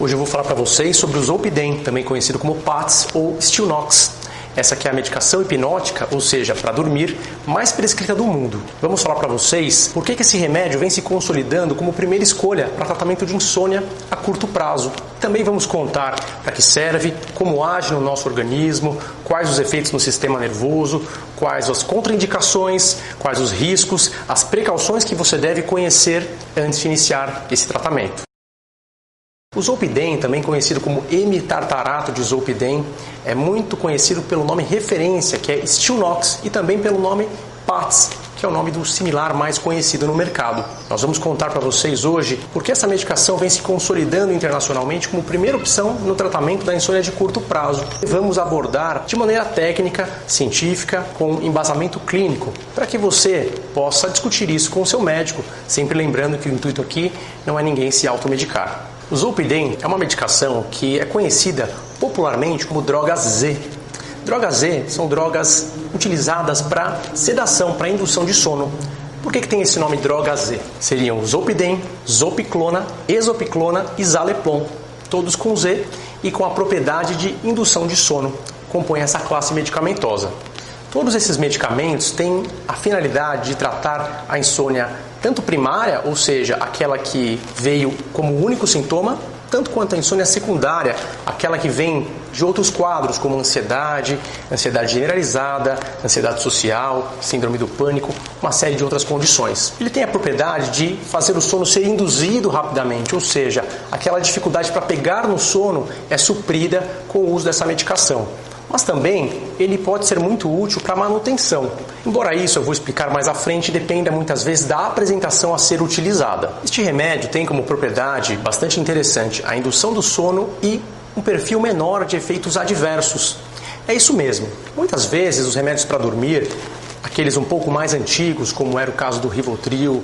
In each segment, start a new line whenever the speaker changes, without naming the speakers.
Hoje eu vou falar para vocês sobre o Zolpidem, também conhecido como PATS ou Stilnox. Essa aqui é a medicação hipnótica, ou seja, para dormir, mais prescrita do mundo. Vamos falar para vocês por que, que esse remédio vem se consolidando como primeira escolha para tratamento de insônia a curto prazo. Também vamos contar para que serve, como age no nosso organismo, quais os efeitos no sistema nervoso, quais as contraindicações, quais os riscos, as precauções que você deve conhecer antes de iniciar esse tratamento. O zolpidem, também conhecido como hemitartarato de zolpidem, é muito conhecido pelo nome referência, que é Stilnox, e também pelo nome PATS, que é o nome do similar mais conhecido no mercado. Nós vamos contar para vocês hoje por que essa medicação vem se consolidando internacionalmente como primeira opção no tratamento da insônia de curto prazo. Vamos abordar de maneira técnica, científica, com embasamento clínico, para que você possa discutir isso com o seu médico, sempre lembrando que o intuito aqui não é ninguém se automedicar. O Zolpidem é uma medicação que é conhecida popularmente como droga Z. Drogas Z são drogas utilizadas para sedação, para indução de sono. Por que, que tem esse nome droga Z? Seriam Zolpidem, Zolpiclona, Exopiclona e Zaleplon, todos com Z e com a propriedade de indução de sono, compõem essa classe medicamentosa. Todos esses medicamentos têm a finalidade de tratar a insônia tanto primária, ou seja, aquela que veio como único sintoma, tanto quanto a insônia secundária, aquela que vem de outros quadros, como ansiedade, ansiedade generalizada, ansiedade social, síndrome do pânico, uma série de outras condições. Ele tem a propriedade de fazer o sono ser induzido rapidamente, ou seja, aquela dificuldade para pegar no sono é suprida com o uso dessa medicação mas também ele pode ser muito útil para manutenção. Embora isso eu vou explicar mais à frente, dependa muitas vezes da apresentação a ser utilizada. Este remédio tem como propriedade bastante interessante a indução do sono e um perfil menor de efeitos adversos. É isso mesmo. Muitas vezes os remédios para dormir, aqueles um pouco mais antigos, como era o caso do Rivotril,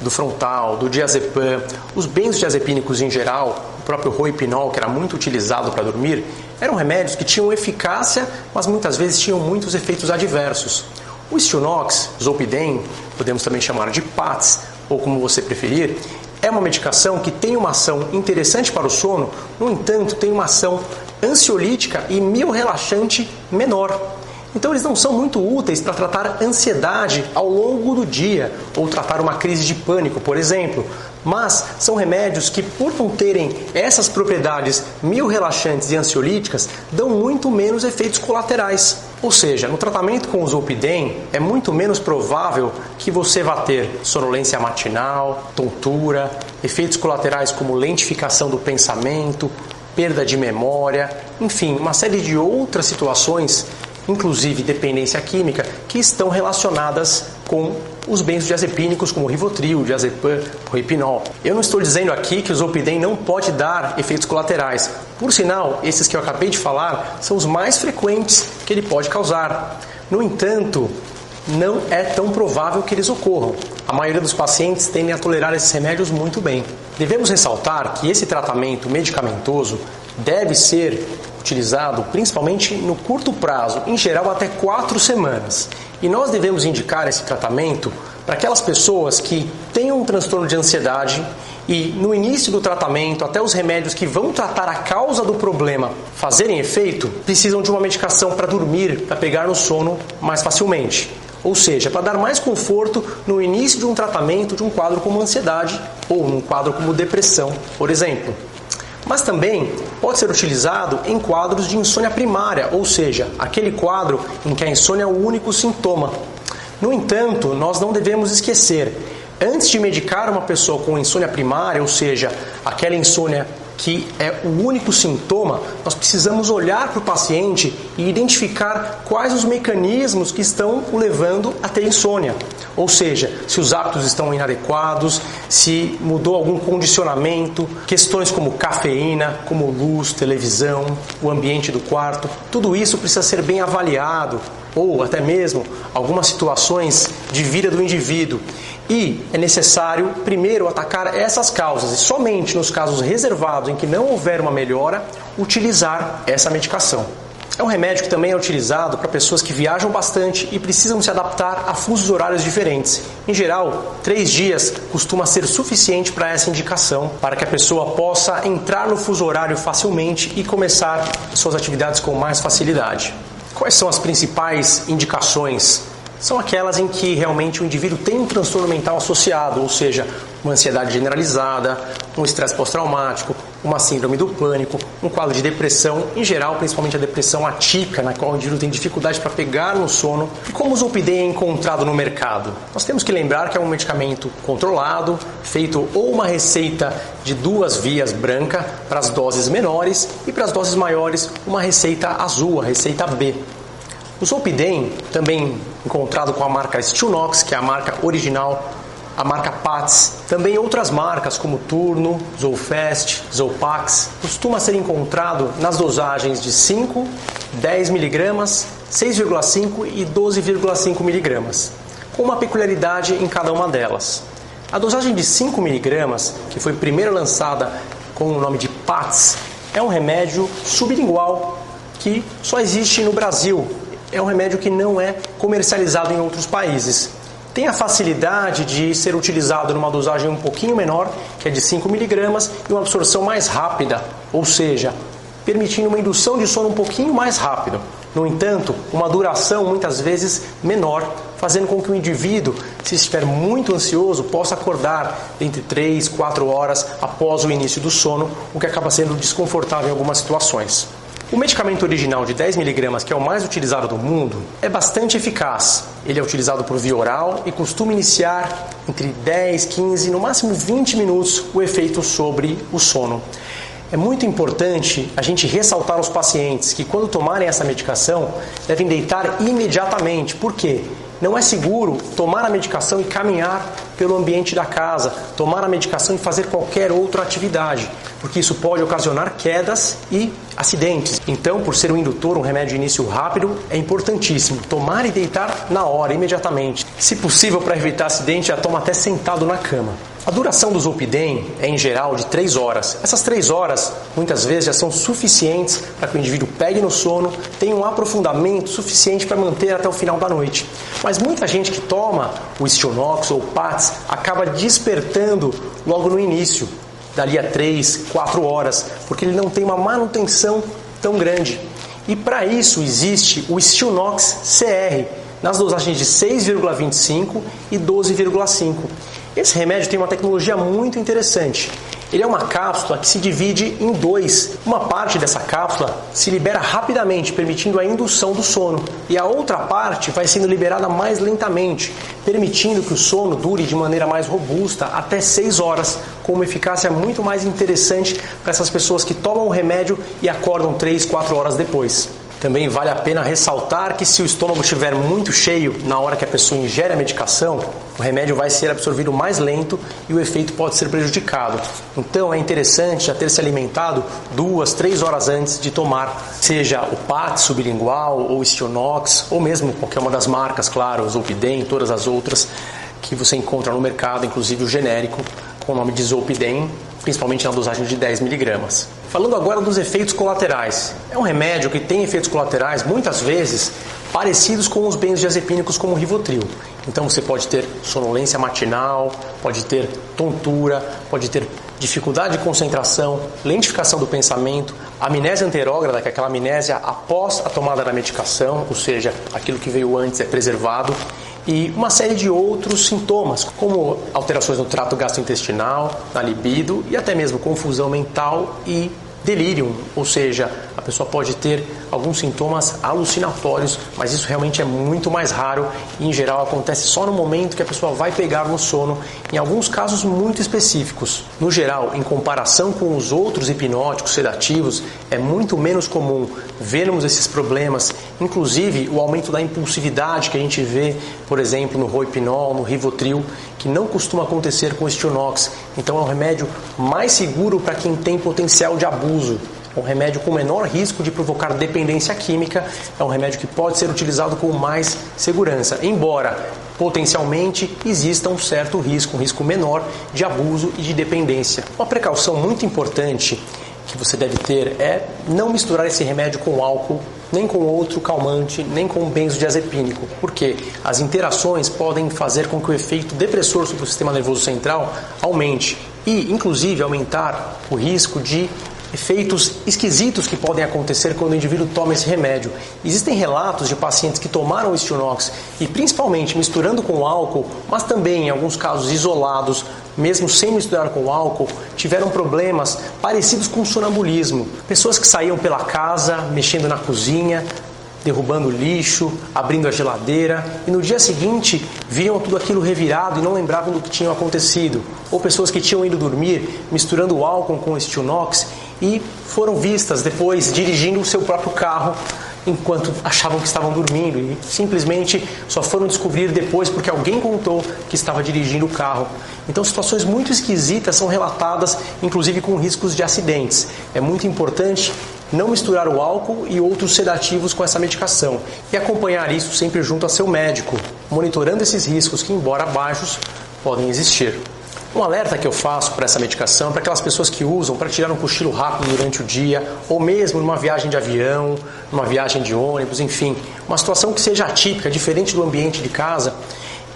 do frontal, do diazepam, os benzodiazepínicos em geral, o próprio roipinol, que era muito utilizado para dormir, eram remédios que tinham eficácia, mas muitas vezes tinham muitos efeitos adversos. O Stilnox, Zolpidem, podemos também chamar de PATS, ou como você preferir, é uma medicação que tem uma ação interessante para o sono, no entanto, tem uma ação ansiolítica e miorrelaxante menor. Então eles não são muito úteis para tratar ansiedade ao longo do dia ou tratar uma crise de pânico, por exemplo. Mas são remédios que, por não terem essas propriedades mil relaxantes e ansiolíticas, dão muito menos efeitos colaterais. Ou seja, no tratamento com o Zolpidem, é muito menos provável que você vá ter sonolência matinal, tontura, efeitos colaterais como lentificação do pensamento, perda de memória, enfim, uma série de outras situações inclusive dependência química, que estão relacionadas com os benzodiazepínicos como Rivotril, diazepam, roipinol. Eu não estou dizendo aqui que o Zolpidem não pode dar efeitos colaterais. Por sinal, esses que eu acabei de falar são os mais frequentes que ele pode causar. No entanto, não é tão provável que eles ocorram. A maioria dos pacientes tendem a tolerar esses remédios muito bem. Devemos ressaltar que esse tratamento medicamentoso deve ser utilizado principalmente no curto prazo, em geral até quatro semanas. E nós devemos indicar esse tratamento para aquelas pessoas que têm um transtorno de ansiedade e no início do tratamento, até os remédios que vão tratar a causa do problema fazerem efeito, precisam de uma medicação para dormir, para pegar no sono mais facilmente. Ou seja, para dar mais conforto no início de um tratamento de um quadro como ansiedade ou um quadro como depressão, por exemplo mas também pode ser utilizado em quadros de insônia primária, ou seja, aquele quadro em que a insônia é o único sintoma. No entanto, nós não devemos esquecer, antes de medicar uma pessoa com insônia primária, ou seja, aquela insônia que é o único sintoma, nós precisamos olhar para o paciente e identificar quais os mecanismos que estão o levando a ter insônia. Ou seja, se os hábitos estão inadequados, se mudou algum condicionamento, questões como cafeína, como luz, televisão, o ambiente do quarto, tudo isso precisa ser bem avaliado, ou até mesmo algumas situações de vida do indivíduo. E é necessário primeiro atacar essas causas e somente nos casos reservados em que não houver uma melhora, utilizar essa medicação. É um remédio que também é utilizado para pessoas que viajam bastante e precisam se adaptar a fusos horários diferentes. Em geral, três dias costuma ser suficiente para essa indicação, para que a pessoa possa entrar no fuso horário facilmente e começar suas atividades com mais facilidade. Quais são as principais indicações? São aquelas em que realmente o indivíduo tem um transtorno mental associado, ou seja, uma ansiedade generalizada, um estresse pós-traumático, uma síndrome do pânico, um quadro de depressão, em geral, principalmente a depressão atípica, na qual o indivíduo tem dificuldade para pegar no sono. E como o Zolpidem é encontrado no mercado? Nós temos que lembrar que é um medicamento controlado, feito ou uma receita de duas vias branca para as doses menores e para as doses maiores uma receita azul, a receita B. O Zolpidem, também encontrado com a marca Stilnox, que é a marca original, a marca Pats, também outras marcas como Turno, Zolfest, Zolpax, costuma ser encontrado nas dosagens de 5, 10 mg, 6,5 e 12,5 mg, com uma peculiaridade em cada uma delas. A dosagem de 5 mg, que foi primeiro lançada com o nome de Pats, é um remédio sublingual que só existe no Brasil é um remédio que não é comercializado em outros países. Tem a facilidade de ser utilizado numa dosagem um pouquinho menor, que é de 5 miligramas, e uma absorção mais rápida, ou seja, permitindo uma indução de sono um pouquinho mais rápido. No entanto, uma duração muitas vezes menor, fazendo com que o indivíduo, se estiver muito ansioso, possa acordar entre 3, 4 horas após o início do sono, o que acaba sendo desconfortável em algumas situações. O medicamento original de 10mg, que é o mais utilizado do mundo, é bastante eficaz. Ele é utilizado por via oral e costuma iniciar entre 10, 15, no máximo 20 minutos o efeito sobre o sono. É muito importante a gente ressaltar aos pacientes que quando tomarem essa medicação devem deitar imediatamente. Por quê? Não é seguro tomar a medicação e caminhar pelo ambiente da casa, tomar a medicação e fazer qualquer outra atividade, porque isso pode ocasionar quedas e acidentes. Então, por ser um indutor, um remédio de início rápido, é importantíssimo tomar e deitar na hora, imediatamente. Se possível, para evitar acidente, já toma até sentado na cama. A duração do Zolpidem é em geral de 3 horas. Essas 3 horas muitas vezes já são suficientes para que o indivíduo pegue no sono, tenha um aprofundamento suficiente para manter até o final da noite. Mas muita gente que toma o Stionox ou PATS acaba despertando logo no início, dali a 3, 4 horas, porque ele não tem uma manutenção tão grande. E para isso existe o Stionox CR, nas dosagens de 6,25 e 12,5. Esse remédio tem uma tecnologia muito interessante. Ele é uma cápsula que se divide em dois. Uma parte dessa cápsula se libera rapidamente, permitindo a indução do sono, e a outra parte vai sendo liberada mais lentamente, permitindo que o sono dure de maneira mais robusta até 6 horas, com uma eficácia muito mais interessante para essas pessoas que tomam o remédio e acordam 3, 4 horas depois. Também vale a pena ressaltar que se o estômago estiver muito cheio na hora que a pessoa ingere a medicação, o remédio vai ser absorvido mais lento e o efeito pode ser prejudicado. Então é interessante já ter se alimentado duas, três horas antes de tomar, seja o PAT sublingual ou o Stionox, ou mesmo qualquer uma das marcas, claro, Zolpidem, todas as outras que você encontra no mercado, inclusive o genérico com o nome de Zolpidem, principalmente na dosagem de 10 miligramas. Falando agora dos efeitos colaterais. É um remédio que tem efeitos colaterais muitas vezes parecidos com os benzodiazepínicos como o Rivotril. Então você pode ter sonolência matinal, pode ter tontura, pode ter dificuldade de concentração, lentificação do pensamento, amnésia anterógrada, que é aquela amnésia após a tomada da medicação, ou seja, aquilo que veio antes é preservado, e uma série de outros sintomas, como alterações no trato gastrointestinal, na libido e até mesmo confusão mental e delírio, ou seja, a pessoa pode ter alguns sintomas alucinatórios, mas isso realmente é muito mais raro e em geral acontece só no momento que a pessoa vai pegar no sono, em alguns casos muito específicos. No geral, em comparação com os outros hipnóticos sedativos, é muito menos comum vermos esses problemas, inclusive o aumento da impulsividade que a gente vê, por exemplo, no Roipinol, no Rivotril, que não costuma acontecer com o Stionox. Então é um remédio mais seguro para quem tem potencial de abuso. Um remédio com menor risco de provocar dependência química, é um remédio que pode ser utilizado com mais segurança, embora potencialmente exista um certo risco, um risco menor de abuso e de dependência. Uma precaução muito importante que você deve ter é não misturar esse remédio com álcool nem com outro calmante, nem com benzodiazepínico. Porque as interações podem fazer com que o efeito depressor sobre o sistema nervoso central aumente e, inclusive, aumentar o risco de efeitos esquisitos que podem acontecer quando o indivíduo toma esse remédio. Existem relatos de pacientes que tomaram o Stilnox e principalmente misturando com álcool, mas também em alguns casos isolados, mesmo sem misturar com álcool, tiveram problemas parecidos com sonambulismo. Pessoas que saíam pela casa, mexendo na cozinha, derrubando lixo, abrindo a geladeira e no dia seguinte viam tudo aquilo revirado e não lembravam do que tinha acontecido. Ou pessoas que tinham ido dormir misturando álcool com Stilnox e foram vistas depois dirigindo o seu próprio carro enquanto achavam que estavam dormindo e simplesmente só foram descobrir depois porque alguém contou que estava dirigindo o carro. Então, situações muito esquisitas são relatadas, inclusive com riscos de acidentes. É muito importante não misturar o álcool e outros sedativos com essa medicação e acompanhar isso sempre junto a seu médico, monitorando esses riscos que, embora baixos, podem existir. Um alerta que eu faço para essa medicação, para aquelas pessoas que usam para tirar um cochilo rápido durante o dia, ou mesmo numa viagem de avião, numa viagem de ônibus, enfim, uma situação que seja atípica, diferente do ambiente de casa,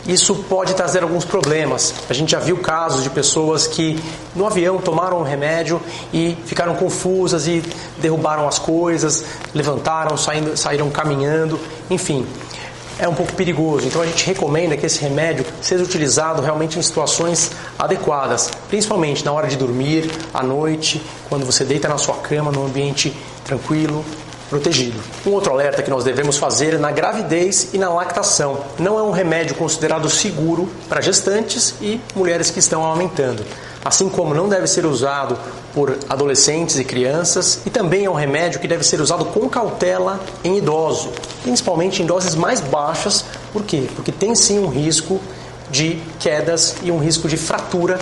isso pode trazer alguns problemas. A gente já viu casos de pessoas que no avião tomaram um remédio e ficaram confusas e derrubaram as coisas, levantaram, saindo, saíram caminhando, enfim é um pouco perigoso. Então a gente recomenda que esse remédio seja utilizado realmente em situações adequadas, principalmente na hora de dormir, à noite, quando você deita na sua cama, num ambiente tranquilo, protegido. Um outro alerta que nós devemos fazer é na gravidez e na lactação. Não é um remédio considerado seguro para gestantes e mulheres que estão amamentando assim como não deve ser usado por adolescentes e crianças, e também é um remédio que deve ser usado com cautela em idosos, principalmente em doses mais baixas. Por quê? Porque tem sim um risco de quedas e um risco de fratura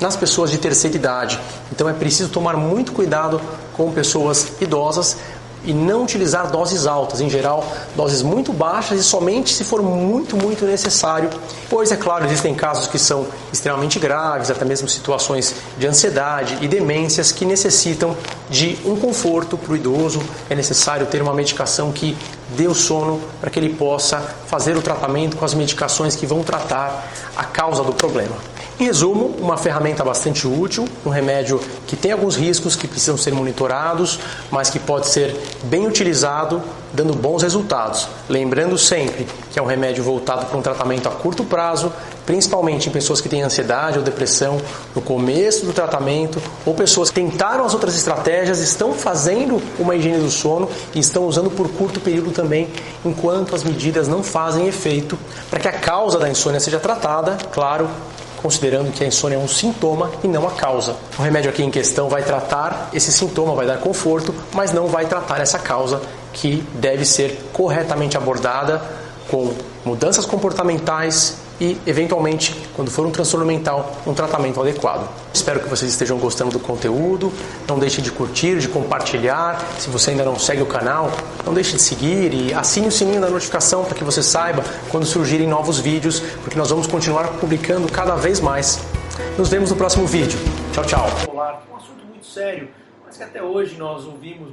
nas pessoas de terceira idade. Então é preciso tomar muito cuidado com pessoas idosas e não utilizar doses altas, em geral, doses muito baixas e somente se for muito, muito necessário, pois é claro, existem casos que são extremamente graves, até mesmo situações de ansiedade e demências que necessitam de um conforto para o idoso, é necessário ter uma medicação que dê o sono para que ele possa fazer o tratamento com as medicações que vão tratar a causa do problema. Em resumo, uma ferramenta bastante útil, um remédio que tem alguns riscos que precisam ser monitorados, mas que pode ser bem utilizado, dando bons resultados. Lembrando sempre que é um remédio voltado para um tratamento a curto prazo, principalmente em pessoas que têm ansiedade ou depressão no começo do tratamento, ou pessoas que tentaram as outras estratégias, estão fazendo uma higiene do sono e estão usando por curto período também, enquanto as medidas não fazem efeito, para que a causa da insônia seja tratada, claro, considerando que a insônia é um sintoma e não a causa. O remédio aqui em questão vai tratar esse sintoma, vai dar conforto, mas não vai tratar essa causa que deve ser corretamente abordada com mudanças comportamentais e, eventualmente, quando for um transtorno mental, um tratamento adequado. Espero que vocês estejam gostando do conteúdo. Não deixe de curtir, de compartilhar. Se você ainda não segue o canal, não deixe de seguir e assine o sininho da notificação para que você saiba quando surgirem novos vídeos, porque nós vamos continuar publicando cada vez mais. Nos vemos no próximo vídeo. Tchau, tchau. Um assunto muito sério, mas que até hoje nós ouvimos